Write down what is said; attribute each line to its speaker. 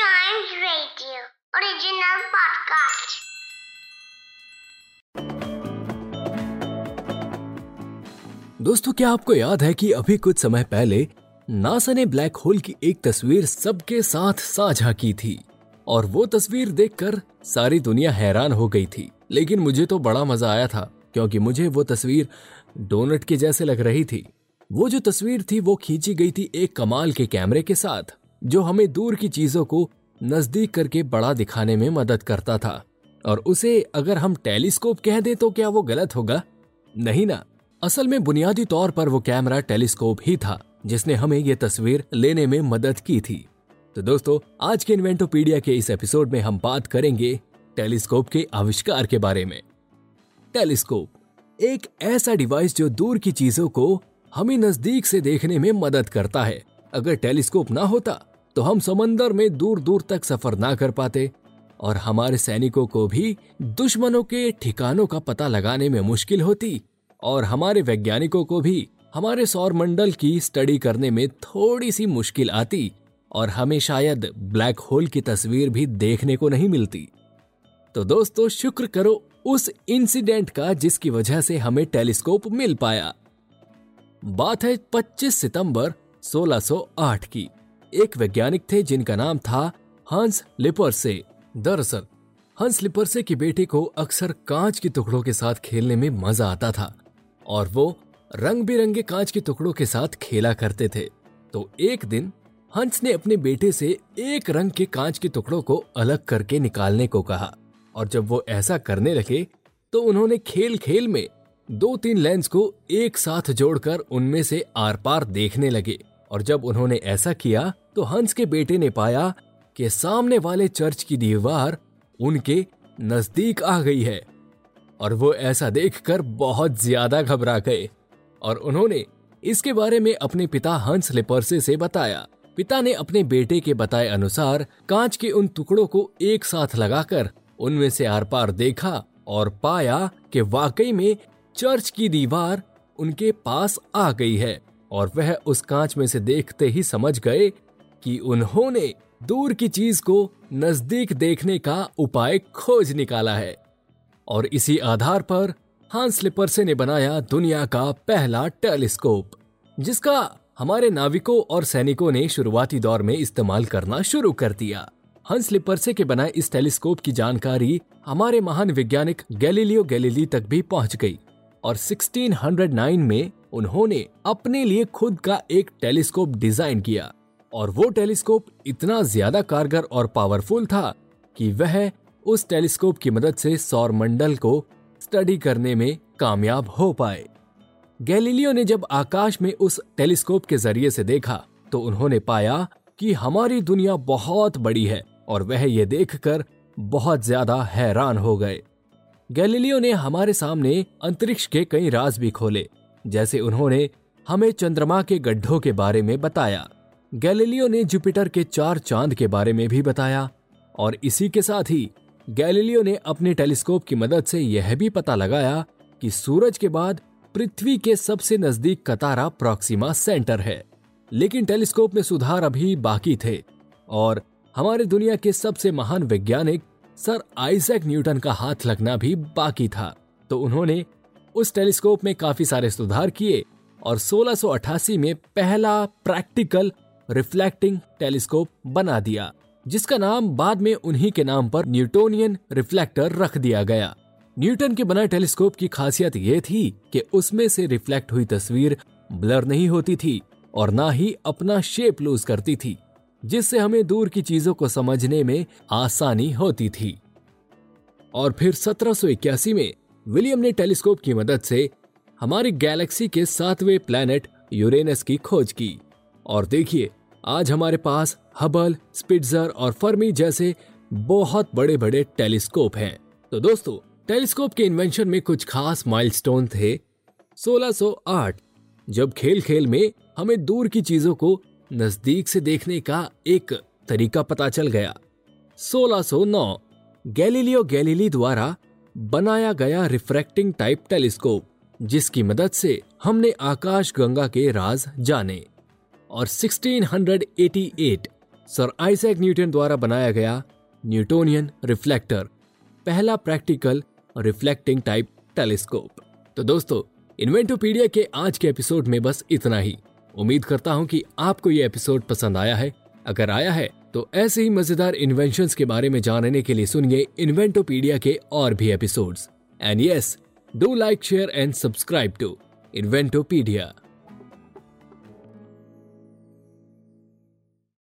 Speaker 1: Giant Radio.
Speaker 2: दोस्तों, क्या आपको याद है कि अभी कुछ समय पहले नासा ने ब्लैक होल की एक तस्वीर सबके साथ साझा की थी? और वो तस्वीर देखकर सारी दुनिया हैरान हो गई थी। लेकिन मुझे तो बड़ा मज़ा आया था, क्योंकि मुझे वो तस्वीर डोनट के जैसे लग रही थी। वो जो तस्वीर थी, वो खींची गई थी एक कमाल के कैमरे के साथ। जो हमें दूर की चीज़ों को नज़दीक करके बड़ा दिखाने में मदद करता था। और उसे अगर हम टेलीस्कोप कह दें तो क्या वो गलत होगा? नहीं ना। असल में बुनियादी तौर पर वो कैमरा टेलीस्कोप ही था, जिसने हमें ये तस्वीर लेने में मदद की थी। तो दोस्तों, आज के इन्वेंटोपीडिया के इस एपिसोड में हम बात करेंगे टेलीस्कोप के आविष्कार के बारे में। टेलीस्कोप, एक ऐसा डिवाइस जो दूर की चीज़ों को हमें नज़दीक से देखने में मदद करता है। अगर टेलीस्कोप ना होता तो हम समंदर में दूर दूर तक सफ़र ना कर पाते और हमारे सैनिकों को भी दुश्मनों के ठिकानों का पता लगाने में मुश्किल होती और हमारे वैज्ञानिकों को भी हमारे सौर मंडल की स्टडी करने में थोड़ी सी मुश्किल आती और हमें शायद ब्लैक होल की तस्वीर भी देखने को नहीं मिलती। तो दोस्तों, शुक्र करो उस इंसिडेंट का जिसकी वजह से हमें टेलीस्कोप मिल पाया। बात है 25 सितंबर 1608 की। एक वैज्ञानिक थे जिनका नाम था हंस लिपर्से। दरअसल, हंस लिपर्से की बेटे को अक्सर कांच के टुकड़ों के साथ खेलने में मज़ा आता था और वो रंग बिरंगे कांच के टुकड़ों के साथ खेला करते थे। तो एक दिन, हंस ने अपने बेटे से एक रंग के कांच के टुकड़ों को अलग करके निकालने को कहा और जब वो ऐसा करने लगे तो उन्होंने खेल खेल में दो तीन लेंस को एक साथ जोड़कर उनमें से आर पार देखने लगे। और जब उन्होंने ऐसा किया तो हंस के बेटे ने पाया कि सामने वाले चर्च की दीवार उनके नज़दीक आ गई है और वो ऐसा देखकर बहुत ज़्यादा घबरा गए और उन्होंने इसके बारे में अपने पिता हंस लिपर्से से बताया। पिता ने अपने बेटे के बताए अनुसार कांच के उन टुकड़ों को एक साथ लगाकर उनमें से आर पार देखा और पाया कि वाकई में चर्च की दीवार उनके पास आ गई है। और वह उस कांच में से देखते ही समझ गए कि उन्होंने दूर की चीज़ को नज़दीक देखने का उपाय खोज निकाला है। और इसी आधार पर हांस लिपर्से ने बनाया दुनिया का पहला टेलीस्कोप, जिसका हमारे नाविकों और सैनिकों ने शुरुआती दौर में इस्तेमाल करना शुरू कर दिया। हंस लिपर्से के बनाए इस टेलीस्कोप की जानकारी हमारे महान वैज्ञानिक गैलीलियो गैलीली तक भी पहुँच गई और 1609 में उन्होंने अपने लिए खुद का एक टेलीस्कोप डिज़ाइन किया। और वो टेलीस्कोप इतना ज़्यादा कारगर और पावरफुल था कि वह उस टेलीस्कोप की मदद से सौर मंडल को स्टडी करने में कामयाब हो पाए। गैलीलियो ने जब आकाश में उस टेलीस्कोप के ज़रिए से देखा तो उन्होंने पाया कि हमारी दुनिया बहुत बड़ी है और वह ये देखकर बहुत ज़्यादा हैरान हो गए। गैलीलियो ने हमारे सामने अंतरिक्ष के कई राज भी खोले जैसे उन्होंने हमें चंद्रमा के गड्ढों के बारे में बताया, गैलीलियो ने जुपिटर के चार चाँद के बारे में भी बताया, और इसी के साथ ही गैलीलियो ने अपने टेलीस्कोप की मदद से यह भी पता लगाया कि सूरज के बाद पृथ्वी के सबसे नज़दीक कतारा प्रॉक्सिमा सेंटर है। लेकिन टेलीस्कोप में सुधार अभी बाकी थे, और हमारे दुनिया के सबसे महान वैज्ञानिक सर आइजैक न्यूटन का हाथ लगना भी बाकी था। तो उन्होंने उस टेलीस्कोप में काफ़ी सारे सुधार किए और 1688 में पहला प्रैक्टिकल रिफ्लेक्टिंग टेलीस्कोप बना दिया, जिसका नाम बाद में उन्हीं के नाम पर न्यूटोनियन रिफ्लेक्टर रख दिया गया। न्यूटन के बनाए टेलीस्कोप की खासियत ये थी कि उसमें से रिफ्लेक्ट हुई तस्वीर ब्लर नहीं होती थी और ना ही अपना शेप लूज करती थी, जिससे हमें दूर की चीज़ों को समझने में आसानी होती थी। और फिर 1781 में विलियम ने टेलीस्कोप की मदद से हमारी गैलेक्सी के सातवें प्लैनेट यूरेनस की खोज की। और देखिए, आज हमारे पास हबल स्पिट्जर और फर्मी जैसे बहुत बड़े बड़े टेलीस्कोप हैं। तो दोस्तों, टेलीस्कोप के इन्वेंशन में कुछ खास माइलस्टोन थे। 1608 जब खेल खेल में हमें दूर की चीज़ों को नज़दीक से देखने का एक तरीका पता चल गया। 1609 गैलीलियो गैलीली द्वारा बनाया गया रिफ्रैक्टिंग टाइप टेलीस्कोप जिसकी मदद से हमने आकाश गंगा के राज जाने। और 1688 सर आइजैक न्यूटन द्वारा बनाया गया न्यूटोनियन रिफ्लेक्टर पहला प्रैक्टिकल रिफ्लेक्टिंग टाइप टेलीस्कोप तो दोस्तों इन्वेंटोपीडिया के आज के एपिसोड में बस इतना ही। उम्मीद करता हूँ कि आपको ये एपिसोड पसंद आया है। अगर आया है तो ऐसे ही मज़ेदार इन्वेंशन के बारे में जानने के लिए सुनिए इन्वेंटोपीडिया के और भी episode and yes do like share and subscribe to Inventopedia